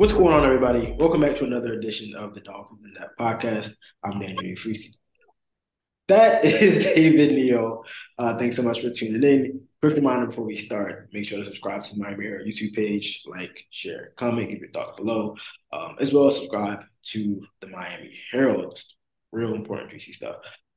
What's going on, everybody? Welcome back to another edition of the Dolphins in Depth podcast. I'm Daniel Oyefusi. That is David Neal. Uh, thanks so much for tuning in. Quick reminder before we start, make sure to subscribe to my Mirror YouTube page, like, share, comment, give your thoughts below, um, as well as subscribe to the Miami Herald. Real important juicy stuff.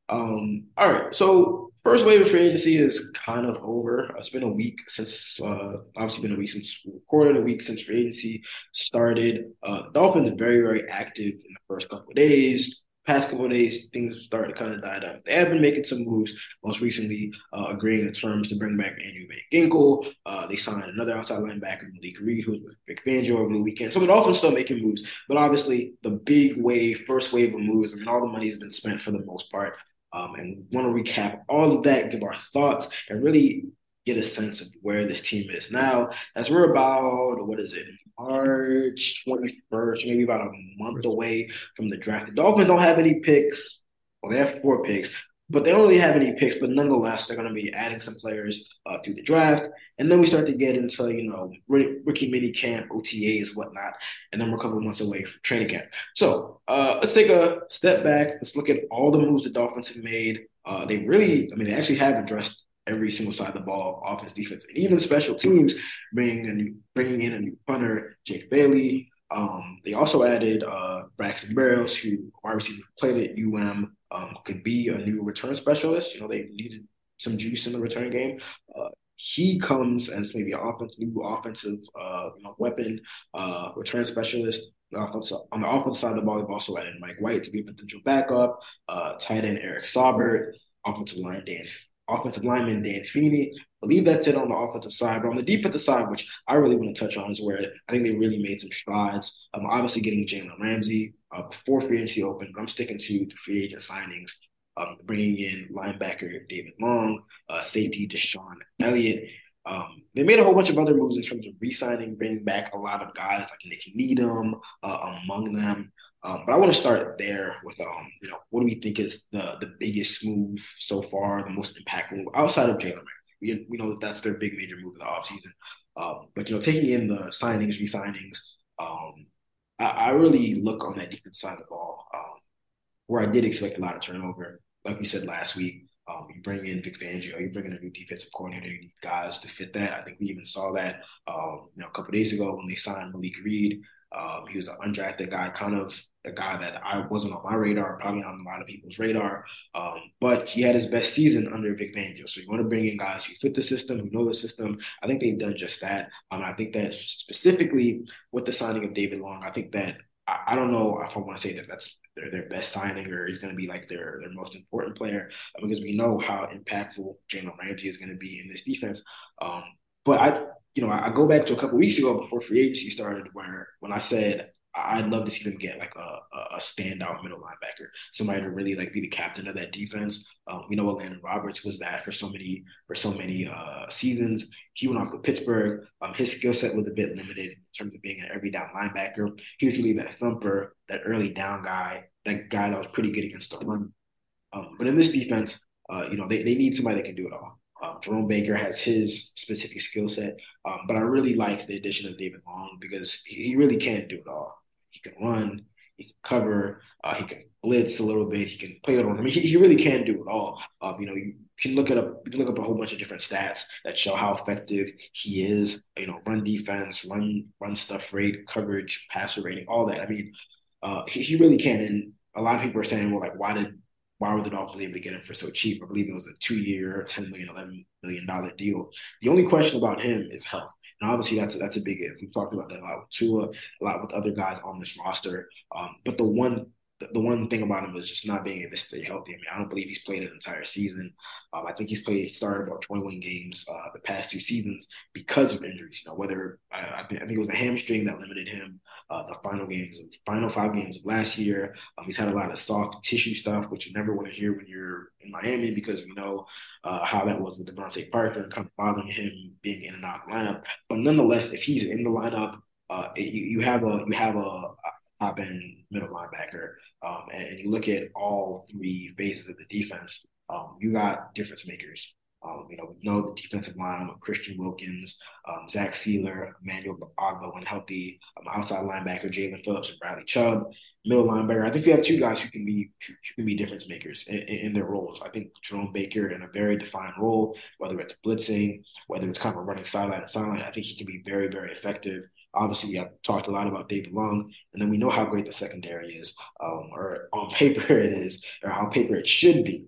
Um, all right, so first wave of free agency is kind of over. It's been a week since, uh, obviously, been a week since we recorded, a week since free agency started. Uh, Dolphins are very, very active in the first couple of days. Past couple of days, things started to kind of die down. They have been making some moves. Most recently, uh, agreeing to terms to bring back Andrew Van Ginkel. Uh, they signed another outside linebacker, Malik Reed, who's with Vic Fangio over the weekend. So the Dolphins still making moves, but obviously the big wave, first wave of moves. I mean, all the money has been spent for the most part um, and want to recap all of that, give our thoughts, and really get a sense of where this team is now. As we're about, what is it, March 21st, maybe about a month away from the draft. The Dolphins don't have any picks. Well, they have four picks but they don't really have any picks. But nonetheless, they're going to be adding some players uh, through the draft, and then we start to get into you know rookie mini camp, OTAs, whatnot, and then we're a couple months away from training camp. So uh, let's take a step back. Let's look at all the moves the Dolphins have made. Uh, they really, I mean, they actually have addressed every single side of the ball, offense, defense, and even special teams, bringing a new, bringing in a new punter, Jake Bailey. Um, they also added uh, Braxton Berrios, who obviously played at UM um, could be a new return specialist. You know, they needed some juice in the return game. Uh, he comes as maybe an new offensive uh, you know, weapon, uh, return specialist. On the offensive side of the ball, they've also added Mike White to be a potential backup, uh, tight end Eric Saubert, offensive line Dan, offensive lineman Dan Feeney. I believe that's it on the offensive side. But on the defensive side, which I really want to touch on, is where I think they really made some strides. Um, obviously, getting Jalen Ramsey, uh, before free agency opened, but I'm sticking to the free agent signings. Um, bringing in linebacker David Long, uh, safety DeShon Elliott. Um, they made a whole bunch of other moves in terms of re-signing, bringing back a lot of guys like Nick Needham uh, among them. Um, but I want to start there with, um, you know, what do we think is the the biggest move so far, the most impactful outside of Jalen We, we know that that's their big major move of the offseason. Um, but, you know, taking in the signings, re-signings, um, I, I really look on that defense side of the ball um, where I did expect a lot of turnover. Like we said last week, um, you bring in Vic Fangio, you bring in a new defensive coordinator, you need guys to fit that. I think we even saw that um, you know a couple days ago when they signed Malik Reed. Um, he was an undrafted guy, kind of a guy that I wasn't on my radar, probably not on a lot of people's radar. Um, but he had his best season under Vic Fangio. So you want to bring in guys who fit the system, who know the system. I think they've done just that. Um, I think that specifically with the signing of David Long, I think that I, I don't know if I want to say that that's their, their best signing or he's going to be like their their most important player uh, because we know how impactful Jalen Ramsey is going to be in this defense. Um, but I you know, I, go back to a couple weeks ago before free agency started, where when I said I'd love to see them get like a, a standout middle linebacker, somebody to really like be the captain of that defense. Um, we know what Elandon Roberts was that for so many for so many uh, seasons. He went off to Pittsburgh. Um, his skill set was a bit limited in terms of being an every down linebacker. He was really that thumper, that early down guy, that guy that was pretty good against the run. Um, but in this defense, uh, you know, they, they need somebody that can do it all. Um, Jerome Baker has his specific skill set, um, but I really like the addition of David Long because he, he, really can do it all. He can run, he can cover, uh, he can blitz a little bit, he can play it on. I mean, he, he really can do it all. Um, you know, you can look at a you can look up a whole bunch of different stats that show how effective he is. You know, run defense, run run stuff rate, coverage, passer rating, all that. I mean, uh, he, he really can. And a lot of people are saying, well, like, why did why were the Dolphins able to get him for so cheap? I believe it was a two-year, $10 million, $11 million deal. The only question about him is health. And obviously, that's a, that's a big if. We've talked about that a lot with Tua, a lot with other guys on this roster. Um, but the one the, one thing about him is just not being able to stay healthy. I mean, I don't believe he's played an entire season. Um, I think he's played started about 21 games uh, the past two seasons because of injuries. You know, whether I, I, think, I think it was a hamstring that limited him uh, the final games, of, final five games of last year. Um, he's had a lot of soft tissue stuff, which you never want to hear when you're in Miami because we know uh, how that was with DeVante Parker kind of bothering him being in and out of the lineup. But nonetheless, if he's in the lineup, uh, you, you have a you have a, top end middle linebacker, um, and, and, you look at all three phases of the defense, um, you got difference makers Um, you know, we know the defensive line with Christian Wilkins, um, Zach Sieler, Emmanuel Ogbah when healthy, um, outside linebacker Jaelan Phillips and Bradley Chubb, middle linebacker. I think you have two guys who can be who can be difference makers in, in, their roles. I think Jerome Baker in a very defined role, whether it's blitzing, whether it's kind of running sideline to sideline, I think he can be very very effective. Obviously, we have talked a lot about David Long, and then we know how great the secondary is, um, or on paper it is, or how paper it should be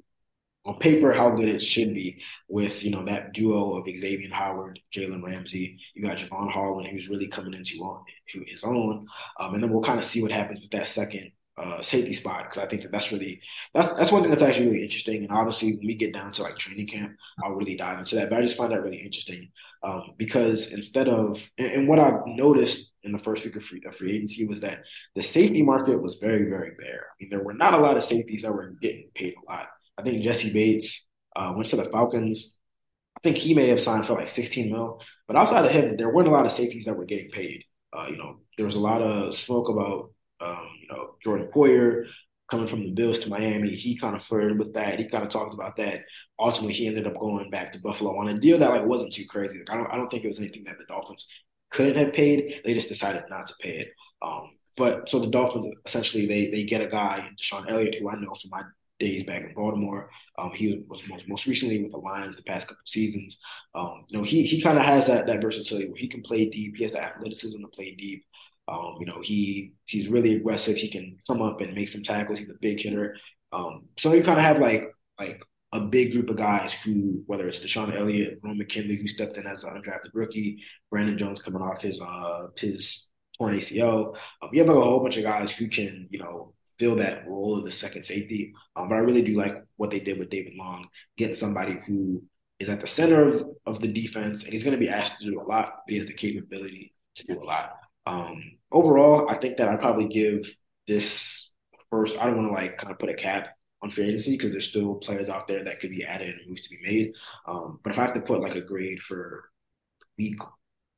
on paper how good it should be with you know that duo of Xavier Howard, Jalen Ramsey. You got Jevon Holland, who's really coming into on, his own, um, and then we'll kind of see what happens with that second uh, safety spot because I think that that's really that's that's one thing that's actually really interesting. And obviously, when we get down to like training camp, I'll really dive into that. But I just find that really interesting um, because instead of and, and, what I've noticed in the first week of free, of free agency was that the safety market was very very bare. I mean, there were not a lot of safeties that were getting paid a lot. I think Jessie Bates uh, went to the Falcons. I think he may have signed for like 16 mil, but outside of him, there weren't a lot of safeties that were getting paid. Uh, you know, there was a lot of smoke about, um, you know, Jordan Poyer coming from the Bills to Miami. He kind of flirted with that. He kind of talked about that. Ultimately, he ended up going back to Buffalo on a deal that like wasn't too crazy. Like, I don't, I don't think it was anything that the Dolphins couldn't have paid. They just decided not to pay it. Um, but so the Dolphins essentially they they get a guy, DeShon Elliott, who I know from my days back in Baltimore. Um, he was most, most recently with the Lions the past couple seasons. Um, you know, he he kind of has that that versatility where he can play deep. He has the athleticism to play deep. Um, you know, he he's really aggressive. He can come up and make some tackles. He's a big hitter. Um, so you kind of have like like a big group of guys who, whether it's DeShon Elliott, Verone McKinley, who stepped in as an undrafted rookie, Brandon Jones coming off his uh his torn ACL. Um, you have like a whole bunch of guys who can, you know, fill that role of the second safety. Um, but I really do like what they did with David Long, getting somebody who is at the center of, of the defense, and he's going to be asked to do a lot, but he has the capability to do a lot. Um, overall, I think that I probably give this first. I don't want to like kind of put a cap on free agency because there's still players out there that could be added and moves to be made. Um, but if I have to put like a grade for week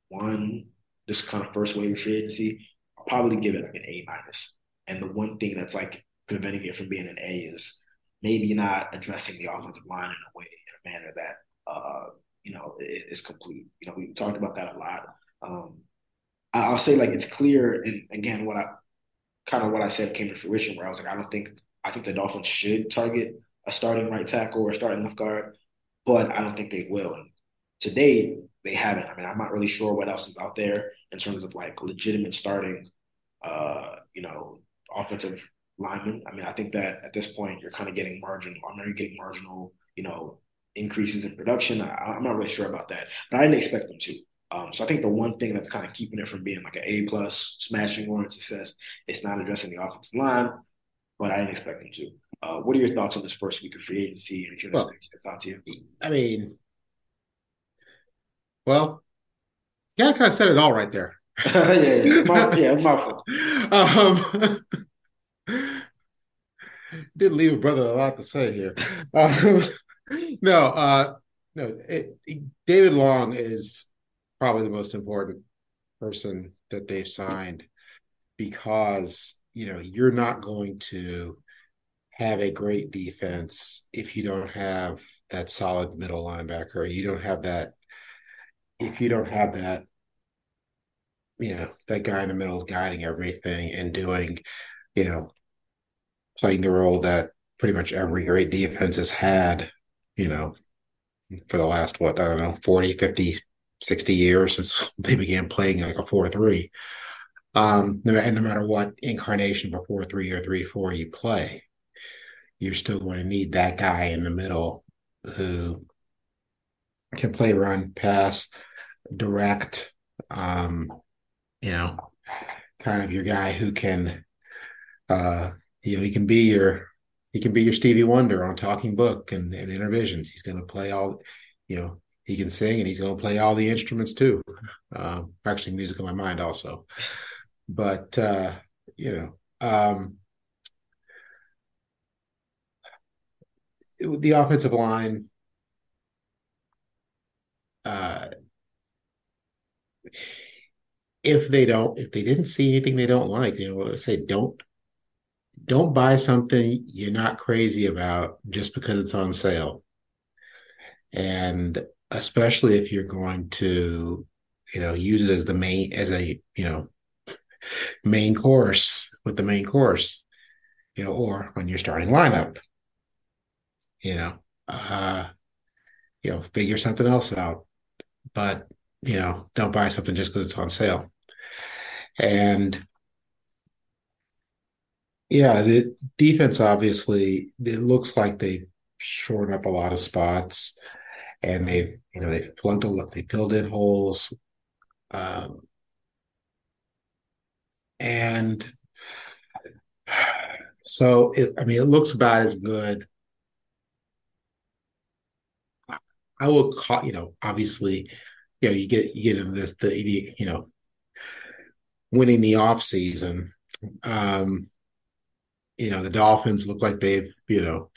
one, this kind of first wave of free agency, I'll probably give it like an A minus. And the one thing that's like preventing it from being an A is maybe not addressing the offensive line in a way, in a manner that, uh, you know, is, complete. You know, we've talked about that a lot. Um, I'll say like it's clear, and again, what I kind of what I said came to fruition, where I was like, I don't think I think the Dolphins should target a starting right tackle or a starting left guard, but I don't think they will. And to date, they haven't. I mean, I'm not really sure what else is out there in terms of like legitimate starting, uh, you know, offensive linemen. I mean, I think that at this point you're kind of getting marginal. I know you're getting marginal, you know, increases in production. I, am not really sure about that, but I didn't expect them to. Um, so I think the one thing that's kind of keeping it from being like an A plus smashing warrant success, it's not addressing the offensive line, but I didn't expect them to. Uh, what are your thoughts on this first week of free agency and your well, thoughts here? I mean, well, yeah, I kind of said it all right there. yeah, yeah, my, yeah, it's my fault. Um, did leave a brother a lot to say here. Um, no, uh, no. It, David Long is probably the most important person that they've signed because you know you're not going to have a great defense if you don't have that solid middle linebacker. You don't have that if you don't have that you know that guy in the middle guiding everything and doing you know playing the role that pretty much every great defense has had you know for the last what i don't know 40 50 60 years since they began playing like a 4-3 um and no matter what incarnation a 4-3 or 3-4 you play you're still going to need that guy in the middle who can play run pass direct um you know, kind of your guy who can, uh, you know, he can be your, he can be your Stevie Wonder on Talking Book and, and Innervisions. He's going to play all, you know, he can sing and he's going to play all the instruments too. Uh, actually, music in my mind also, but uh, you know, um, the offensive line. Uh, if they don't, if they didn't see anything they don't like, you know, what I say, don't don't buy something you're not crazy about just because it's on sale. and especially if you're going to, you know, use it as the main as a you know main course with the main course, you know, or when you're starting lineup, you know, uh, you know, figure something else out, but you know, don't buy something just because it's on sale. And yeah, the defense obviously it looks like they shortened up a lot of spots, and they've you know they've plugged a lot, they filled in holes, um, and so it, I mean it looks about as good. I will call you know obviously you know you get you get in this the you know winning the off season. Um, you know, the Dolphins look like they've, you know,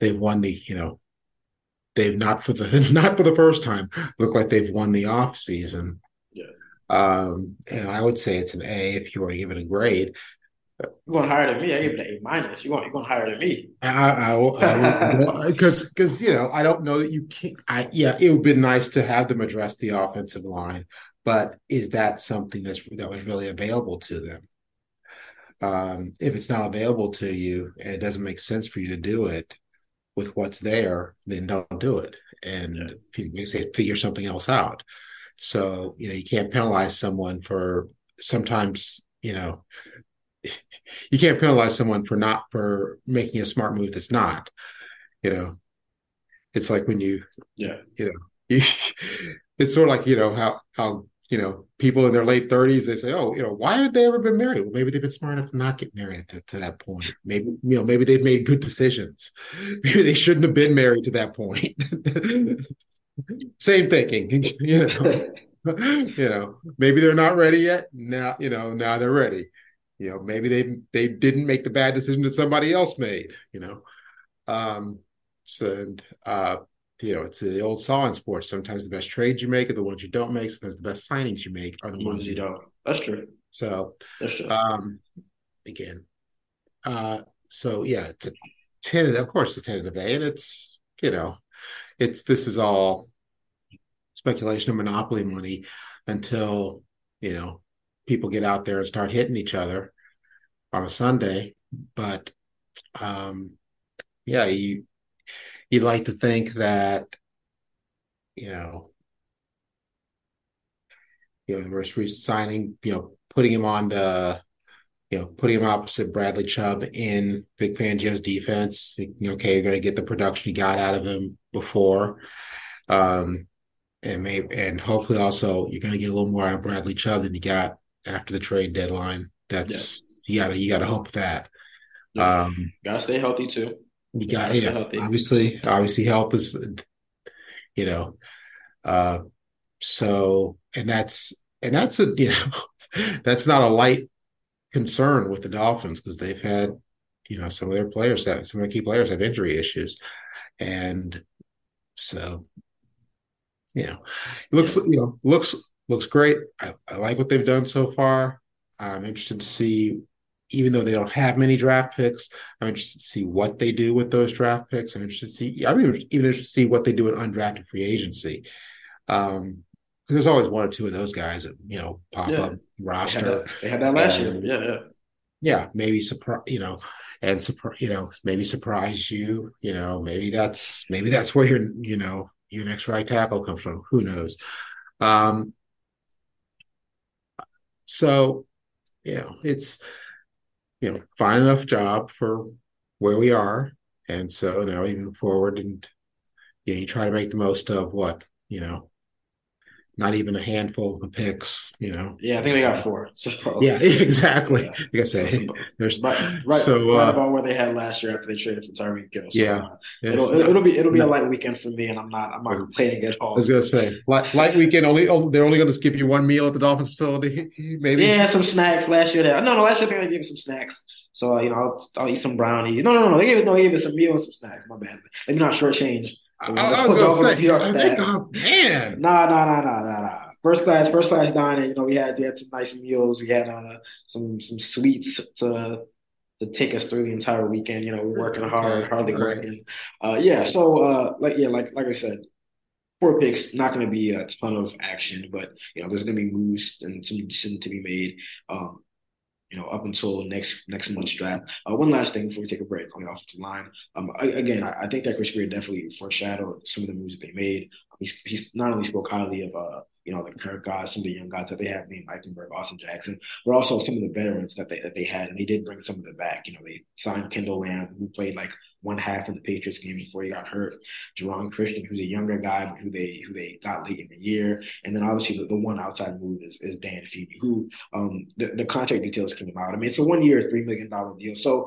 they've won the, you know, they've not for the not for the first time look like they've won the off season. Yeah. Um, and I would say it's an A if you were to give it a grade. You're going higher than me. I give it an A minus. You're going, you're going higher than me. I, because because you know I don't know that you can. I yeah, it would be nice to have them address the offensive line, but is that something that's that was really available to them? Um, if it's not available to you and it doesn't make sense for you to do it with what's there, then don't do it. And yeah. say figure something else out. So, you know, you can't penalize someone for sometimes, you know, you can't penalize someone for not for making a smart move that's not, you know. It's like when you yeah, you know, you, it's sort of like, you know, how how you know, people in their late 30s, they say, oh, you know, why have they ever been married? Well, maybe they've been smart enough to not get married to, to that point. Maybe, you know, maybe they've made good decisions. Maybe they shouldn't have been married to that point. Same thinking, you know. you know, maybe they're not ready yet. Now, you know, now they're ready. You know, maybe they they didn't make the bad decision that somebody else made, you know. Um, so and uh you know, it's the old saw in sports. Sometimes the best trades you make are the ones you don't make. Sometimes the best signings you make are the ones you don't. That's true. So that's true. Um, again, uh, so yeah, it's a tentative. Of course, it's a tentative A, and it's you know, it's this is all speculation of monopoly money until you know people get out there and start hitting each other on a Sunday. But um, yeah, you you'd like to think that you know you know the most recent signing you know putting him on the you know putting him opposite Bradley Chubb in Vic Fangio's defense okay you're going to get the production you got out of him before um and maybe and hopefully also you're going to get a little more out of Bradley Chubb than you got after the trade deadline. That's yeah. you gotta you gotta hope that. Yeah. um gotta stay healthy too. you got yeah, obviously obviously health is you know uh so and that's and that's a you know that's not a light concern with the dolphins because they've had you know some of their players that some of their key players have injury issues. And so you know it looks you know looks looks great I, I like what they've done so far i'm interested to see even though they don't have many draft picks, I'm interested to see what they do with those draft picks. I'm interested to see, I'm even, interested to see what they do in undrafted free agency. Um, there's always one or two of those guys that, you know, pop yeah. up roster. They had that, they had that last um, year. Yeah. Yeah. Yeah. Maybe surprise, you know, and surprise, you know, maybe surprise you, you know, maybe that's, maybe that's where your, you know, your next right tackle comes from. Who knows? Um, so, you know, it's, you know, fine enough job for where we are. And so now we move forward and yeah, you try to make the most of what, you know, not even a handful of picks, you know. Yeah, I think they got four. So yeah, exactly. Yeah. Like I say, so, there's right, so right uh, about where they had last year after they traded for Tyreek Hill. So, yeah, it'll, it'll be it'll be a light weekend for me, and I'm not I'm not complaining at all. I was gonna say light, light weekend. Only oh, they're only going to give you one meal at the Dolphins facility, maybe. Yeah, some snacks last year. There, no, no, last year they only gave me some snacks. So uh, you know, I'll, I'll, eat some brownies. No, no, no, no. They gave it. No, they gave it some meals, some snacks. My bad. Maybe not shortchange. I, I was gonna say, I think, oh, man. Nah, nah, nah, nah, nah, nah first class, first class dining. You know, we had we had some nice meals. We had uh, some some sweets to to take us through the entire weekend. You know, we're working hard, hardly working. Uh, yeah, so uh, like yeah, like like I said, four picks, not going to be a ton of action, but you know, there's going to be moves and some decisions to be made. Um, you know, up until next next month's draft. Uh, one last thing before we take a break on the offensive line. Um, I, again, I, I, think that Chris Grier definitely foreshadowed some of the moves that they made. He's, he's not only spoke highly of uh, you know, the current guys, some of the young guys that they have named Eichenberg, Austin Jackson, but also some of the veterans that they that they had, and they did bring some of them back. You know, they signed Kendall Lamm, who played like one half of the Patriots game before he got hurt. Geron Christian, who's a younger guy, who they who they got late in the year, and then obviously the, the one outside move is, is Dan Feeney, who um the, the contract details came out. I mean, it's a one year, three million dollar deal, so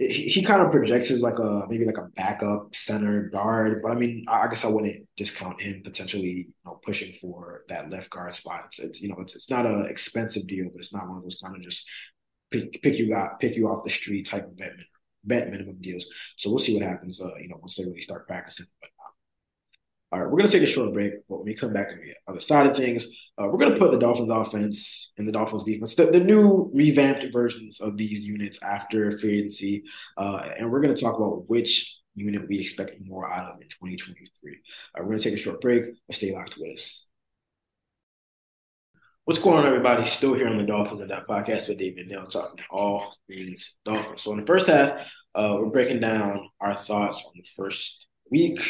he, kind of projects as like a maybe like a backup center guard, but I mean, I guess I wouldn't discount him potentially, you know, pushing for that left guard spot. It's, it's you know, it's, it's not an expensive deal, but it's not one of those kind of just pick, pick you got pick you off the street type of bet, bet minimum deals. So we'll see what happens, uh, you know, once they really start practicing. But all right, we're going to take a short break, but when we come back on the other side of things, uh, we're going to put the Dolphins offense and the Dolphins defense, the, the new revamped versions of these units after free agency, uh, and we're going to talk about which unit we expect more out of in 2023. Uh, we're going to take a short break, stay locked with us. What's going on, everybody? Still here on the Dolphins in Depth podcast with David Neal, talking all things Dolphins. So in the first half, uh, we're breaking down our thoughts on the first week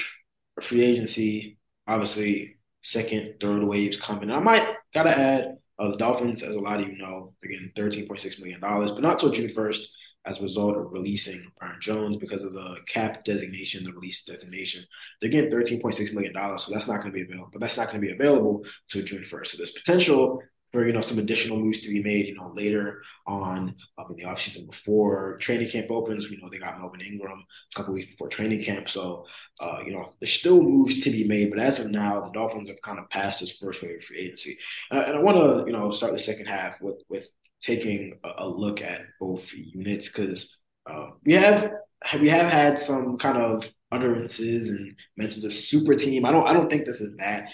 free agency, obviously second, third waves coming. I might gotta add uh, the Dolphins, as a lot of you know, again, thirteen point six million dollars, but not till June first as a result of releasing Byron Jones because of the cap designation, the release designation. They're getting thirteen point six million dollars, so that's not going to be available. But that's not going to be available till June first. So there's potential for you know some additional moves to be made, you know, later on up in the offseason before training camp opens. We know they got Melvin Ingram a couple weeks before training camp, so uh, you know there's still moves to be made. But as of now, the Dolphins have kind of passed this first wave of free agency, uh, and I want to you know start the second half with with taking a, a look at both units because uh, we have we have had some kind of utterances and mentions of super team. I don't I don't think this is that.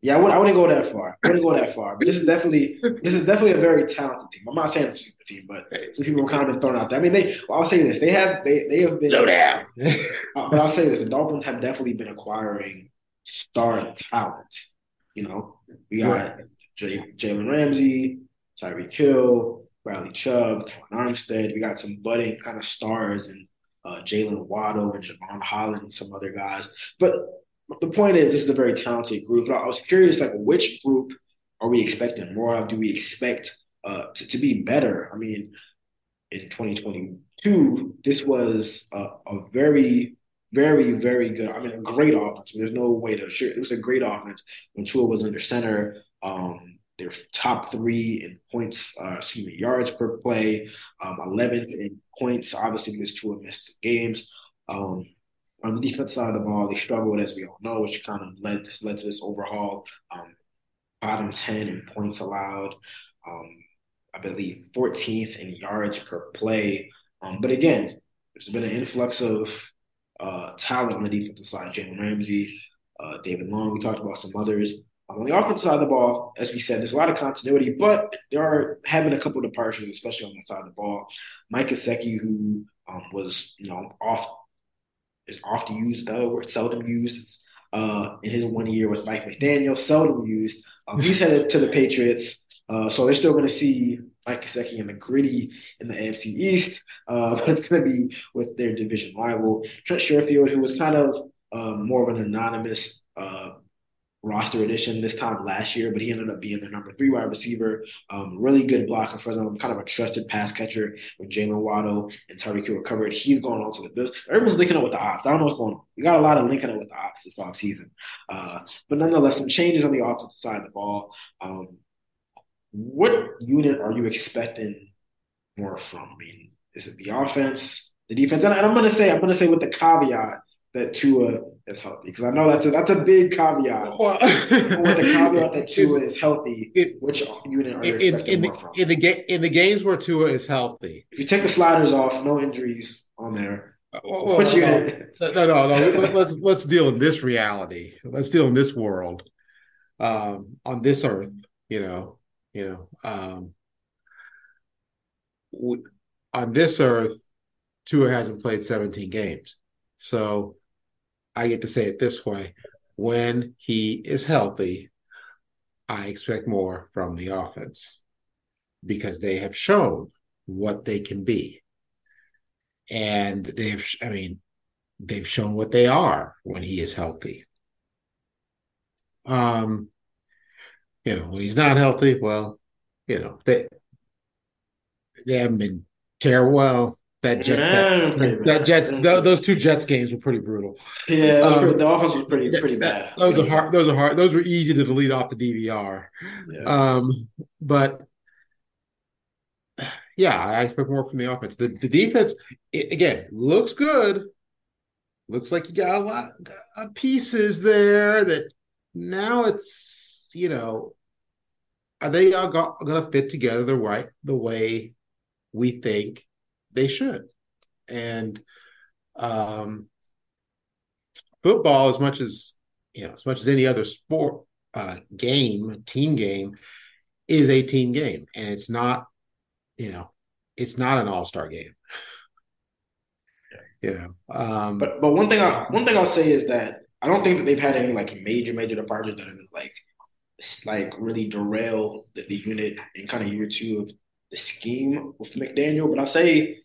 Yeah, I wouldn't, I wouldn't go that far. I wouldn't go that far. But this is definitely this is definitely a very talented team. I'm not saying it's a super team, but some people have kind of been thrown out there. I mean, they. Well, I'll say this: they have they they have been. Slow down. uh, but I'll say this: the Dolphins have definitely been acquiring star talent. You know, we got right. Jalen Ramsey, Tyreek Hill, Bradley Chubb, Terron Armstead. We got some budding kind of stars and uh, Jaylen Waddle and Jevon Holland and some other guys. But the point is, this is a very talented group. I was curious, like, which group are we expecting more of? Do we expect uh, to, to be better? I mean, in 2022, this was a, a very, very, very good. I mean, a great offense. There's no way to sure it was a great offense when Tua was under center. Um, they're top three in points, uh, excuse me, yards per play, um, 11 in points. Obviously, because Tua missed games. Um, on the defense side of the ball, they struggled, as we all know, which kind of led led to this overhaul. Um, bottom ten in points allowed. Um, I believe 14th in yards per play. Um, but again, there's been an influx of uh, talent on the defensive side. Jalen Ramsey, uh, David Long. We talked about some others. Um, on the offensive side of the ball, as we said, there's a lot of continuity, but there are having a couple of departures, especially on the side of the ball. Mike Gesicki, who um, was you know off is often used though, or seldom used. Uh, in his one year with Mike McDaniel, seldom used. Um, he's headed to the Patriots, uh, so they're still going to see Mike Gesicki in the gritty in the AFC East, uh, but it's going to be with their division rival Trent Sherfield, who was kind of uh, more of an anonymous uh, roster addition this time last year, but he ended up being their number three wide receiver. Um, really good blocker for them, kind of a trusted pass catcher with Jaylen Waddle and Tyreek Hill covered. He's going on to the Bills. Everyone's linking up with the ops. I don't know what's going on. We got a lot of linking up with the ops this offseason. Uh, but nonetheless, some changes on the offensive side of the ball. Um, what unit are you expecting more from? I mean, is it the offense, the defense? And I'm going to say, I'm going to say with the caveat that Tua is healthy because I know that's a that's a big caveat. Well, the caveat that Tua is healthy, it, which unit are you in, in, the, from? In the ga- in the games where Tua is healthy, if you take the sliders off, no injuries on there. Uh, well, no, no, no, no, Let's let's deal in this reality. Let's deal in this world, um, on this earth. You know, you know. Um, on this earth, Tua hasn't played 17 games. So I get to say it this way when he is healthy, I expect more from the offense because they have shown what they can be. And they've, I mean, they've shown what they are when he is healthy. Um, you know, when he's not healthy, well, you know, they they haven't been terrible. Well, that jet, yeah, that, that, Jets, those two Jets games were pretty brutal. Yeah, um, pretty, the offense was pretty pretty bad. Those are hard. Those are hard. Those were easy to delete off the DVR. Yeah. Um, but yeah, I expect more from the offense. The the defense it, again looks good. Looks like you got a lot of pieces there. That now it's you know, are they all going to fit together the right the way we think they should. And um, football, as much as you know, as much as any other sport uh, game, team game, is a team game, and it's not, you know, it's not an all star game. you know, um, but but one thing I one thing I'll say is that I don't think that they've had any like major major departures that have been like like really derail the, the unit in kind of year two of the scheme with McDaniel. But I'll say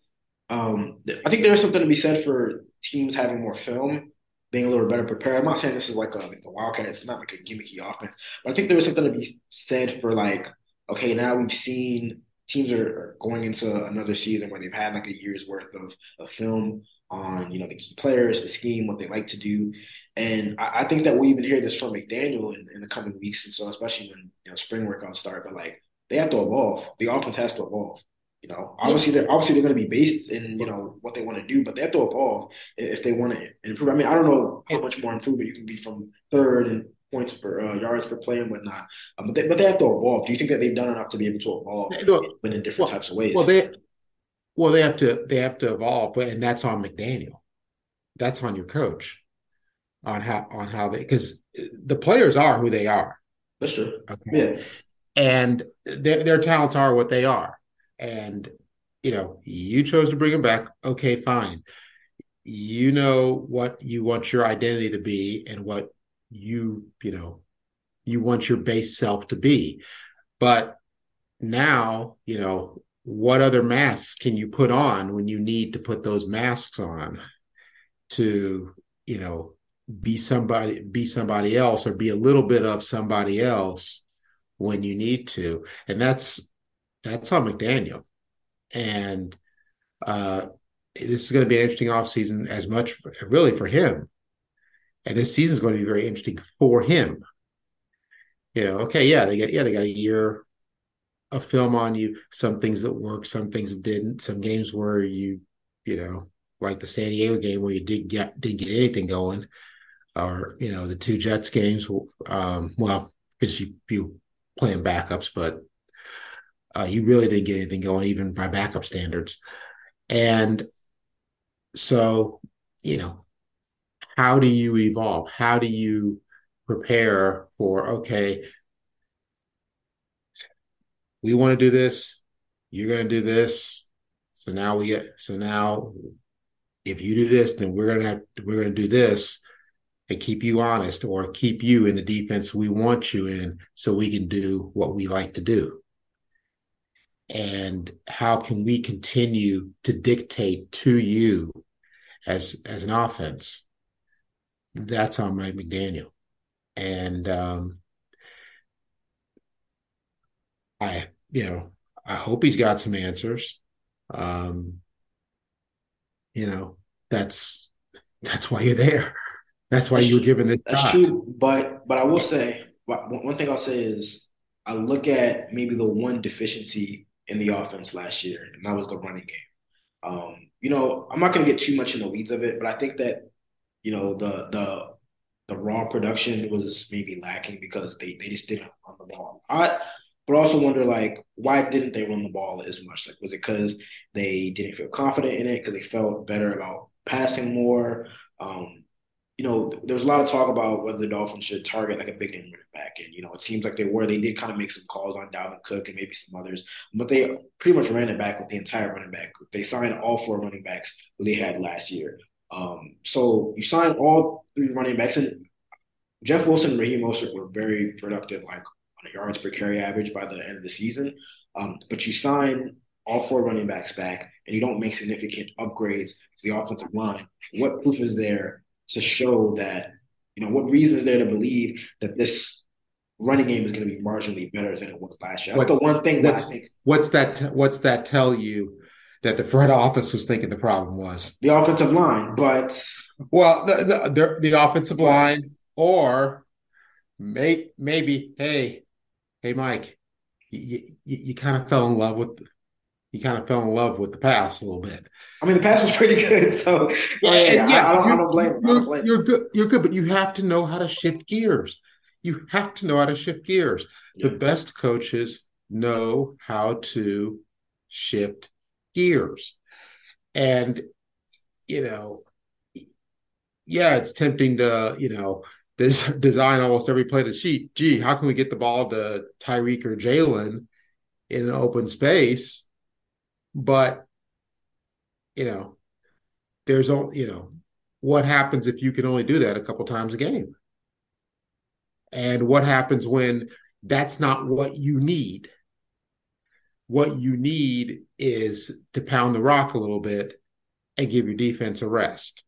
um, I think there's something to be said for teams having more film, being a little better prepared. I'm not saying this is like a, like Wildcat, it's not like a gimmicky offense, but I think there's something to be said for like, okay, now we've seen teams are going into another season where they've had like a year's worth of, of film on you know the key players, the scheme, what they like to do, and I, I think that we'll even hear this from McDaniel in, in, the coming weeks, and so especially when you know spring workouts start. But like they have to evolve. The offense has to evolve. You know, obviously they're obviously they're going to be based in you know what they want to do, but they have to evolve if they want to improve. I mean, I don't know how much more improvement you can be from third and points per uh, yards per play and whatnot, um, but they, but they have to evolve. Do you think that they've done enough to be able to evolve, but in different well, types of ways? Well, they well they have to they have to evolve, and that's on McDaniel. That's on your coach on how on how they because the players are who they are. That's true. Okay. Yeah, and their, their talents are what they are. And you know you chose to bring them back. Okay fine. You know what you want your identity to be and what you you know you want your base self to be. But now you know what other masks can you put on when you need to put those masks on to you know be somebody be somebody else or be a little bit of somebody else when you need to and that's that's on McDaniel. And uh, this is going to be an interesting offseason as much for, really for him. And this season is going to be very interesting for him. You know, okay, yeah, they got yeah, they got a year of film on you. Some things that worked, some things that didn't. Some games where you, you know, like the San Diego game where you didn't get didn't get anything going, or you know the two Jets games. Um, well, because you you playing backups, but uh, you really didn't get anything going, even by backup standards. And so, you know, how do you evolve? How do you prepare for, okay, we want to do this, you're going to do this. So now we get, so now if you do this, then we're going to have, we're going to do this and keep you honest or keep you in the defense we want you in so we can do what we like to do. And how can we continue to dictate to you as as an offense? That's on mike mcdaniel. And um i you know i hope he's got some answers. Um you know that's that's why you're there that's why you were given the that's shot. true but but i will say one thing i'll say is i look at maybe the one deficiency in the offense last year, and that was the running game. Um, you know, I'm not going to get too much in the weeds of it, but I think that you know the the the raw production was maybe lacking because they they just didn't run the ball. I but also wonder like why didn't they run the ball as much? Like was it because they didn't feel confident in it because they felt better about passing more? Um, you know, there was a lot of talk about whether the Dolphins should target like a big name running back. And, you know, it seems like they were. They did kind of make some calls on Dalvin Cook and maybe some others, but they pretty much ran it back with the entire running back. They signed all four running backs they had last year. Um, so you sign all three running backs, and Jeff Wilson and Raheem Mostert were very productive, like on a yards per carry average by the end of the season. Um, but you sign all four running backs back, and you don't make significant upgrades to the offensive line. What proof is there to show that, you know, what reason is there to believe that this running game is going to be marginally better than it was last year? That's what, the one thing that I think. What's that? What's that tell you that the front office was thinking the problem was the offensive line? But well, the the, the offensive line, or may, maybe, hey, hey, Mike, you, you, you kind of fell in love with you kind of fell in love with the pass a little bit. I mean, the pass was pretty good, so yeah, yeah, yeah I, don't, I, don't, blame. You're, blame you're good. You're good, but you have to know how to shift gears. You have to know how to shift gears. Yeah. The best coaches know how to shift gears, and you know, yeah, it's tempting to you know design almost every play to sheet. Gee, how can we get the ball to Tyreek or Jaylen in an open space? But you know, there's only, you know, what happens if you can only do that a couple times a game? And what happens when that's not what you need? What you need is to pound the rock a little bit and give your defense a rest.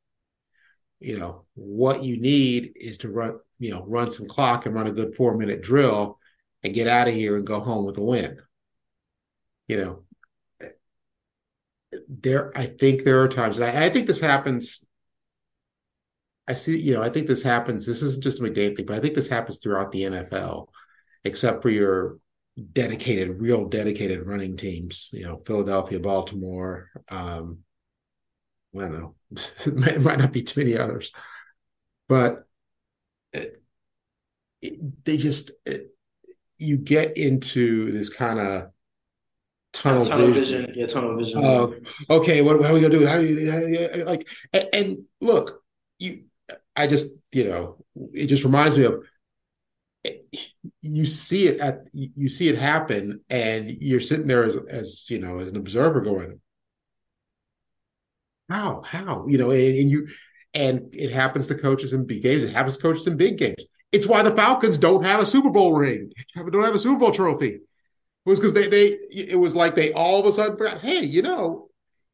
You know, what you need is to run, you know, run some clock and run a good four minute drill and get out of here and go home with a win. You know, there I think there are times, and I, I, think this happens. I see, you know, I think this happens. This isn't just a McDaniel thing, but I think this happens throughout the NFL, except for your dedicated, real dedicated running teams. You know, Philadelphia, Baltimore. Um, I don't know. it might not be too many others, but it, it, they just it, you get into this kind of tunnel, tunnel vision. vision. Yeah, tunnel vision. Of okay, what, how are we gonna do it? How, how, how, like, and, and look, you, I just, you know, it just reminds me of eh, you see it at you see it happen and you're sitting there as, as you know as an observer going how how you know and, and, you and it happens to coaches in big games it happens to coaches in big games it's why the falcons don't have a super bowl ring don't have a super bowl trophy was because they they it was like they all of a sudden forgot, hey, you know,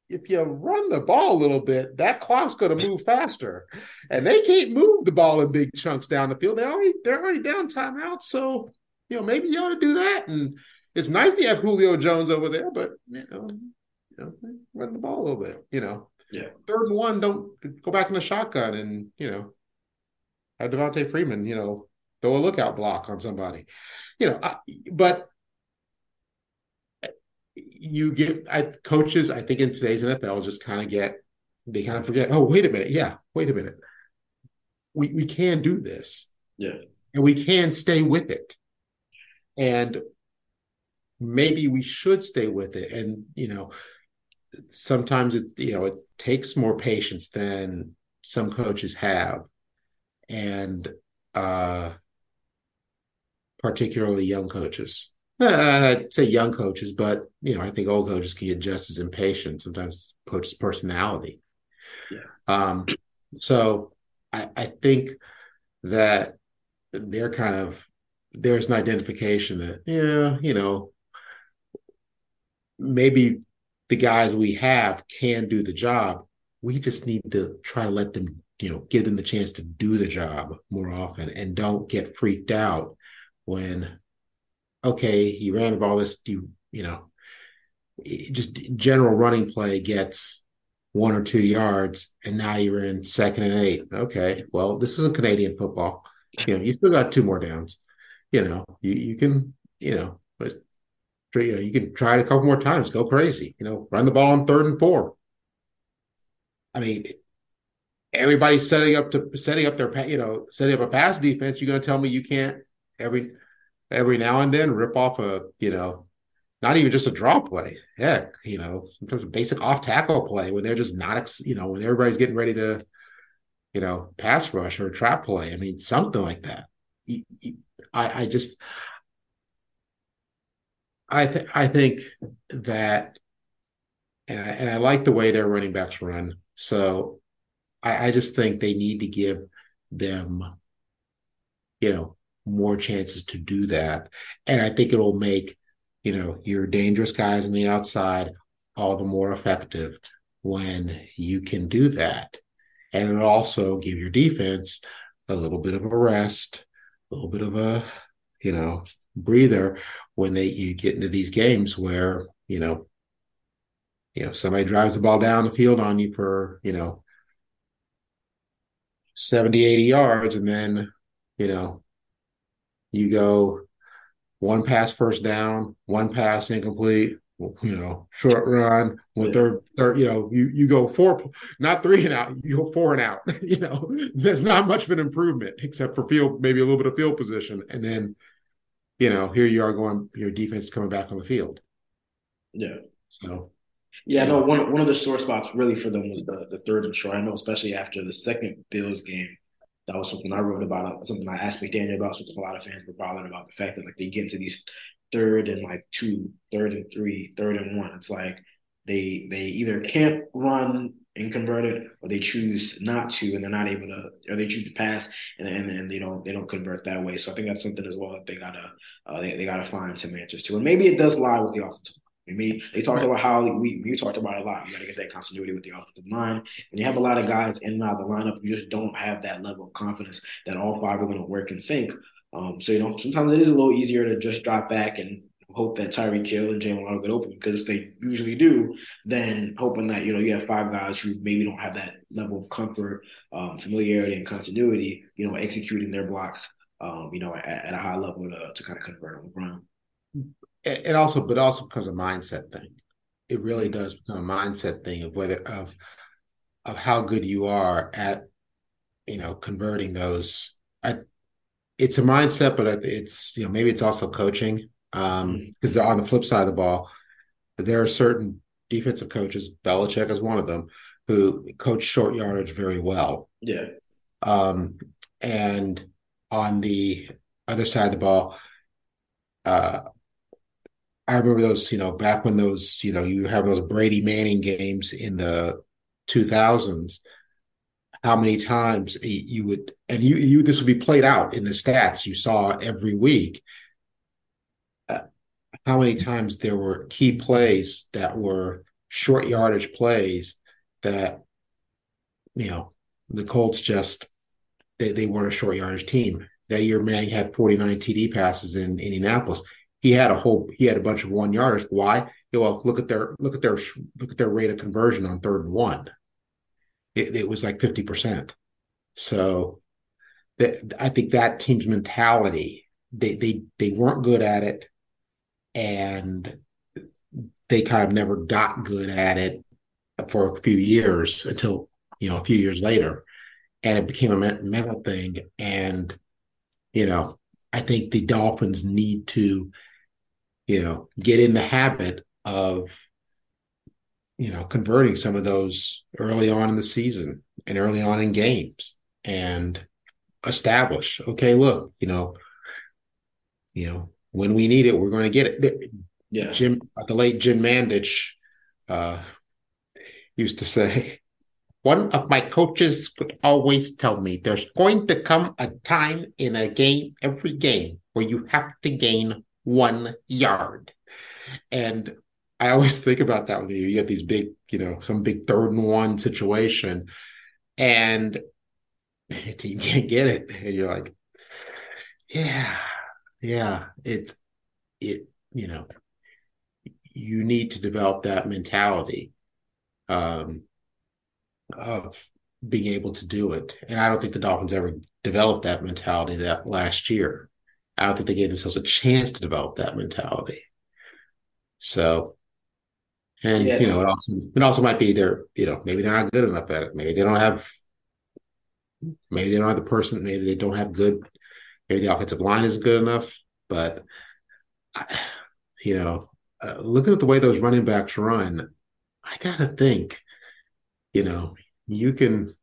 if you run the ball a little bit, that clock's going to move faster, and they can't move the ball in big chunks down the field. They already they're already down timeout, so you know maybe you ought to do that. And it's nice to have Julio Jones over there, but you know, you know run the ball a little bit. You know, yeah. Third and one, don't go back in the shotgun, and you know, have Devonta Freeman, you know, throw a lookout block on somebody. You know, I, but you get I, coaches. I think in today's NFL just kind of get they kind of forget. Oh, wait a minute. Yeah, wait a minute. We we can do this. Yeah, and we can stay with it. And maybe we should stay with it. And you know, sometimes it's you know it takes more patience than some coaches have, and uh particularly young coaches. Uh, I'd say young coaches, but you know, I think old coaches can get just as impatient. Sometimes coaches' personality. Yeah. Um, so I, I think that they're kind of there's an identification that yeah, you know, maybe the guys we have can do the job. We just need to try to let them, you know, give them the chance to do the job more often and don't get freaked out when okay, you ran the ball this, you, you know, just general running play gets one or two yards, and now you're in second and eight. Okay, well, this isn't Canadian football. You know, you still got two more downs. You know, you, you can, you know, you can try it a couple more times, go crazy, you know, run the ball on third and four. I mean, everybody's setting up to setting up their, you know, setting up a pass defense. You're going to tell me you can't every every now and then rip off a, you know, not even just a draw play. Heck, you know, sometimes a basic off tackle play when they're just not, you know, when everybody's getting ready to you know, pass rush or trap play. I mean, something like that. I, I just, I th- I think that, and I, and I like the way their running backs run. So I, I just think they need to give them, you know, more chances to do that, and I think it'll make, you know, your dangerous guys on the outside all the more effective when you can do that. And it'll also give your defense a little bit of a rest, a little bit of a, you know, breather when they you get into these games where, you know, you know, somebody drives the ball down the field on you for, you know, 70, 80 yards, and then, you know, you go one pass first down, one pass incomplete, you know, short run, one third, third, you know, you you go four, not three and out, you go four and out. you know, there's not much of an improvement except for field, maybe a little bit of field position, and then, you know, here you are going, your defense is coming back on the field. Yeah. So. Yeah, no. One one of the sore spots really for them was the the third and short. I know, especially after the second Bills game, that was something I wrote about, something I asked McDaniel about, something a lot of fans were bothered about the fact that like they get into these third and like two, third and three, third and one. It's like they they either can't run and convert it, or they choose not to, and they're not able to, or they choose to pass, and and, and they don't they don't convert that way. So I think that's something as well that they gotta uh, they, they gotta find some answers to, and maybe it does lie with the offensive. I mean, they talked about how we we talked about a lot. You got to get that continuity with the offensive line. When you have a lot of guys in and out of the lineup, you just don't have that level of confidence that all five are going to work in sync. Um, so you know, sometimes it is a little easier to just drop back and hope that Tyreek Hill and Jaylen Waddle get open because they usually do, than hoping that you know you have five guys who maybe don't have that level of comfort, um, familiarity, and continuity, you know, executing their blocks, um, you know, at, at, a high level to, to kind of convert on the ground. It also, but also becomes a mindset thing. It really does become a mindset thing of whether of of how good you are at, you know, converting those. I, it's a mindset, but it's you know maybe it's also coaching um because on the flip side of the ball, there are certain defensive coaches. Belichick is one of them who coach short yardage very well. Yeah. Um, and on the other side of the ball, uh, I remember those, you know, back when those, you know, you have those Brady Manning games in the 2000s how many times you would and you you this would be played out in the stats you saw every week. Uh, how many times there were key plays that were short yardage plays that you know the Colts just they, they weren't a short yardage team. That year Manning had 49 TD passes in Indianapolis he had a whole he had a bunch of one yarders why well look at their look at their look at their rate of conversion on third and one it, it was like 50%. So that, I think that team's mentality, they, they, they weren't good at it and they kind of never got good at it for a few years until, you know, a few years later. And it became a mental thing. And, you know, I think the Dolphins need to, you know, get in the habit of you know, converting some of those early on in the season and early on in games and establish, okay, look, you know, you know, when we need it, we're going to get it. Yeah. Jim, the late Jim Mandich uh, used to say, one of my coaches would always tell me there's going to come a time in a game, every game, where you have to gain one yard. And I always think about that with you. You get these big, you know, some big third and one situation, and your team can't get it, and you're like, yeah, yeah, it's it, you know, you need to develop that mentality um, of being able to do it, and I don't think the Dolphins ever developed that mentality that last year. I don't think they gave themselves a chance to develop that mentality. So and yeah. you know, it also it also might be they're you know maybe they're not good enough at it. Maybe they don't have maybe they don't have the person. Maybe they don't have good. Maybe the offensive line isn't good enough. But you know, uh, looking at the way those running backs run, I gotta think. You know, you can.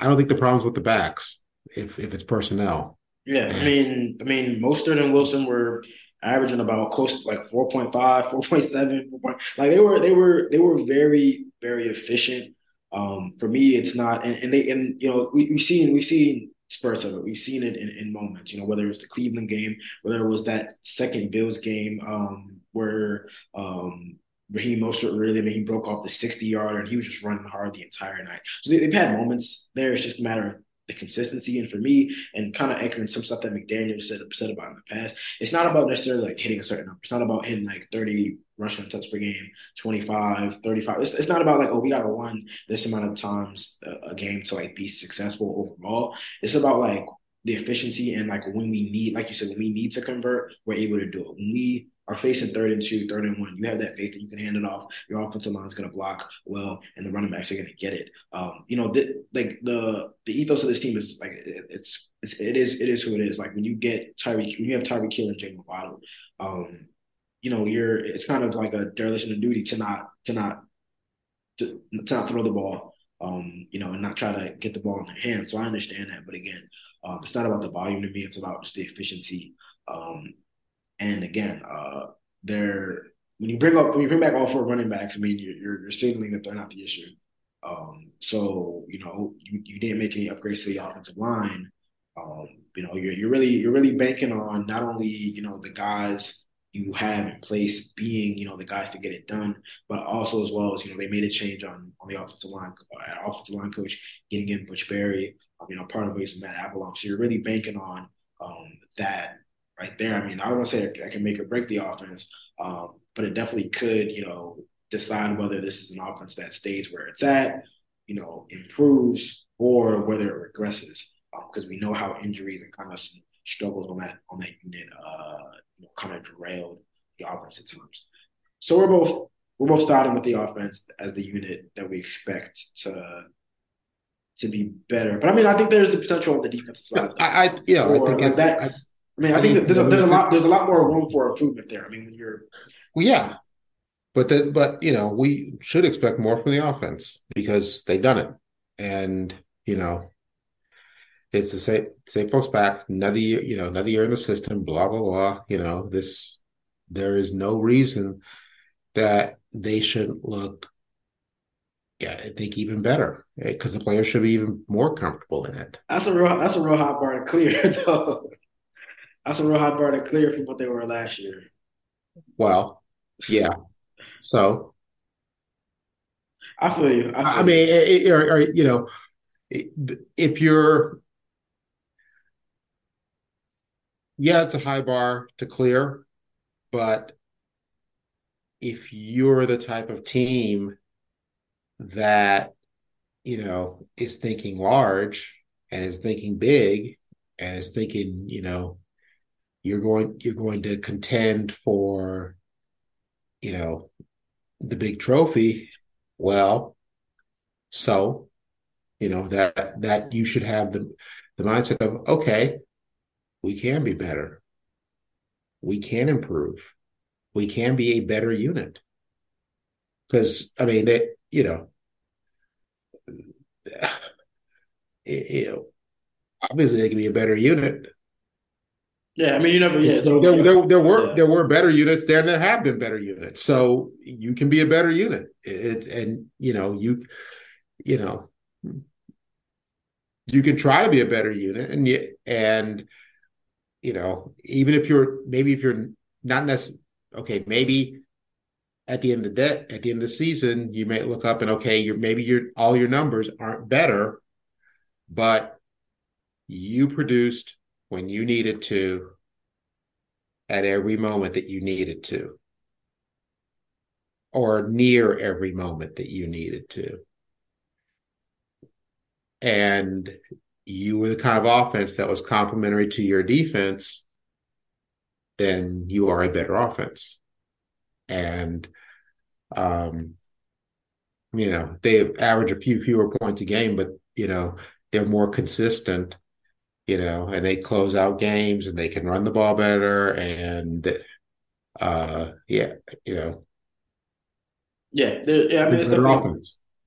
I don't think the problem's with the backs if if it's personnel. Yeah, I mean, I mean, Mostert and Wilson were averaging about close to like 4.5, 4.7, 4. like they were they were they were very very efficient. Um, for me, it's not, and, and they and you know we, we've seen we've seen spurts of it. We've seen it in, in moments, you know, whether it was the Cleveland game, whether it was that second Bills game um, where um, Raheem Mostert really, I mean, he broke off the 60 yarder and he was just running hard the entire night. So they, have had moments there. It's just a matter of the consistency. And for me, and kind of echoing some stuff that McDaniel said, said about in the past, it's not about necessarily like hitting a certain number. It's not about hitting like 30 rushing attempts per game, 25, 35. It's, it's not about like, oh, we got to run this amount of times a, a game to like be successful overall. It's about like the efficiency and like when we need, like you said, when we need to convert, we're able to do it. When we are facing third and two, third and one, you have that faith that you can hand it off. Your offensive line is going to block well, and the running backs are going to get it. Um, you know, th- like the the ethos of this team is like it, it's, it's it is it is who it is. Like when you get Tyreek, when you have Tyreek Hill and Jaylen Waddle, um, you know, you're it's kind of like a dereliction of duty to not to not to, to not throw the ball. Um, you know, and not try to get the ball in their hands. So I understand that, but again, um, it's not about the volume to me. It's about just the efficiency. Um, and again, uh, they're when you bring up when you bring back all four running backs, I mean, you're you're signaling that they're not the issue. Um, so you know, you, you didn't make any upgrades to the offensive line. Um, you know, you're you're really you're really banking on not only you know the guys you have in place being you know the guys to get it done, but also as well as you know they made a change on on the offensive line uh, offensive line coach getting in Butch Barry. Um, you know, part of it is Matt Applebaum. So you're really banking on um, that right there. I mean, I don't want to say I can make or break the offense, um, but it definitely could, you know, decide whether this is an offense that stays where it's at, you know, improves, or whether it regresses. Because um, we know how injuries and kind of some struggles on that on that unit, uh, you know, kind of derailed the offense at times. So we're both we're both starting with the offense as the unit that we expect to to be better. But I mean, I think there's the potential on the defensive side. I, I yeah, I think like that. I, I mean, I think there's a, there's a lot there's a lot more room for improvement there. I mean, when you're well, yeah, but the, but you know we should expect more from the offense because they've done it, and you know it's the same same folks back another year, you know another year in the system, blah blah blah. You know this there is no reason that they shouldn't look yeah, I think even better eh, because the players should be even more comfortable in it. That's a real that's a real hot bar to clear though. That's a real high bar to clear from what they were last year. Well, yeah. So I feel you. I, feel I mean, it, it, or, or, you know, if you're, yeah, it's a high bar to clear, but if you're the type of team that, you know, is thinking large and is thinking big and is thinking, you know, you're going you're going to contend for you know the big trophy. Well so you know that that you should have the the mindset of okay we can be better. We can improve. We can be a better unit. Because i mean that you know it, know obviously they can be a better unit yeah, I mean, you never. Yeah, there, there, there, there were yeah. there were better units there, and there have been better units. So you can be a better unit, it, and you know you, you know, you can try to be a better unit, and you, and you know, even if you're maybe if you're not necessarily okay, maybe at the end of the day, at the end of the season, you may look up and okay, you're maybe your all your numbers aren't better, but you produced when you needed to at every moment that you needed to, or near every moment that you needed to. And you were the kind of offense that was complementary to your defense, then you are a better offense. And, um, you know, they average a few fewer points a game, but, you know, they're more consistent you know, and they close out games and they can run the ball better and uh yeah, you know. Yeah, yeah, I mean it's definitely,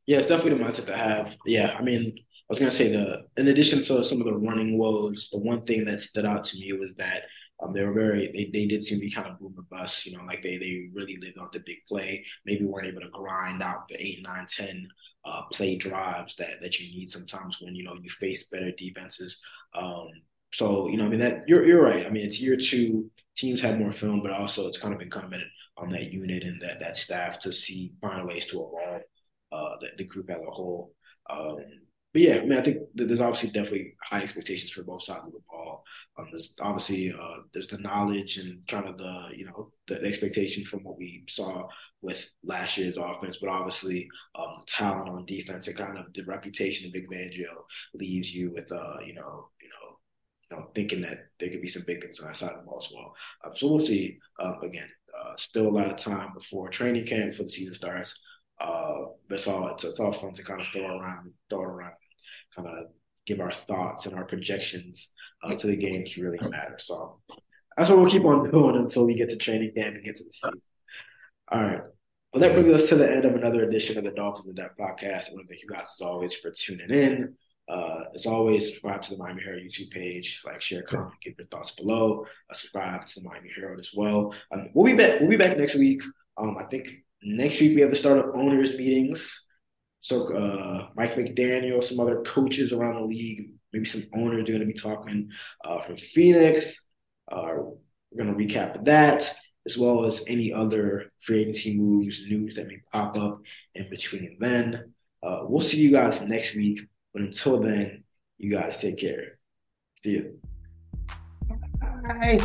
yeah, it's definitely the mindset to have. Yeah, I mean, I was gonna say the in addition to some of the running woes, the one thing that stood out to me was that um, they were very they, they did seem to be kind of boom or bust, you know, like they they really lived off the big play, maybe weren't able to grind out the eight, nine, ten uh, play drives that that you need sometimes when you know you face better defenses. Um, so you know, I mean that you're you're right. I mean, it's year two. Teams have more film, but also it's kind of incumbent on that unit and that that staff to see find ways to evolve uh, the, the group as a whole. Um, but yeah, I mean, I think there's obviously definitely high expectations for both sides of the ball. Um, there's obviously uh, there's the knowledge and kind of the you know the, expectation from what we saw with last year's offense, but obviously um, talent on defense and kind of the reputation of Vic Fangio leaves you with uh you know you know you know thinking that there could be some big things on that side of the ball as well. Um, so we'll see. Um, again, uh, still a lot of time before training camp before the season starts. Uh, but it's all it's, it's all fun to kind of throw around, throw around, kind of give our thoughts and our projections uh, to the games really matter. So that's what we'll keep on doing until we get to training camp and get to the season. All right. Well, that brings us to the end of another edition of the Dolphins in Depth podcast. I want to thank you guys as always for tuning in. Uh, as always, subscribe to the Miami Herald YouTube page, like, share, comment, give your thoughts below. Uh, subscribe to the Miami Herald as well. Um, we'll be back. We'll be back next week. Um, I think next week we have the start of owners meetings. So uh, Mike McDaniel, some other coaches around the league, maybe some owners are going to be talking uh, from Phoenix. Uh, we're going to recap that as well as any other free agency moves, news that may pop up in between then. Uh, we'll see you guys next week. But until then, you guys take care. See you. Bye.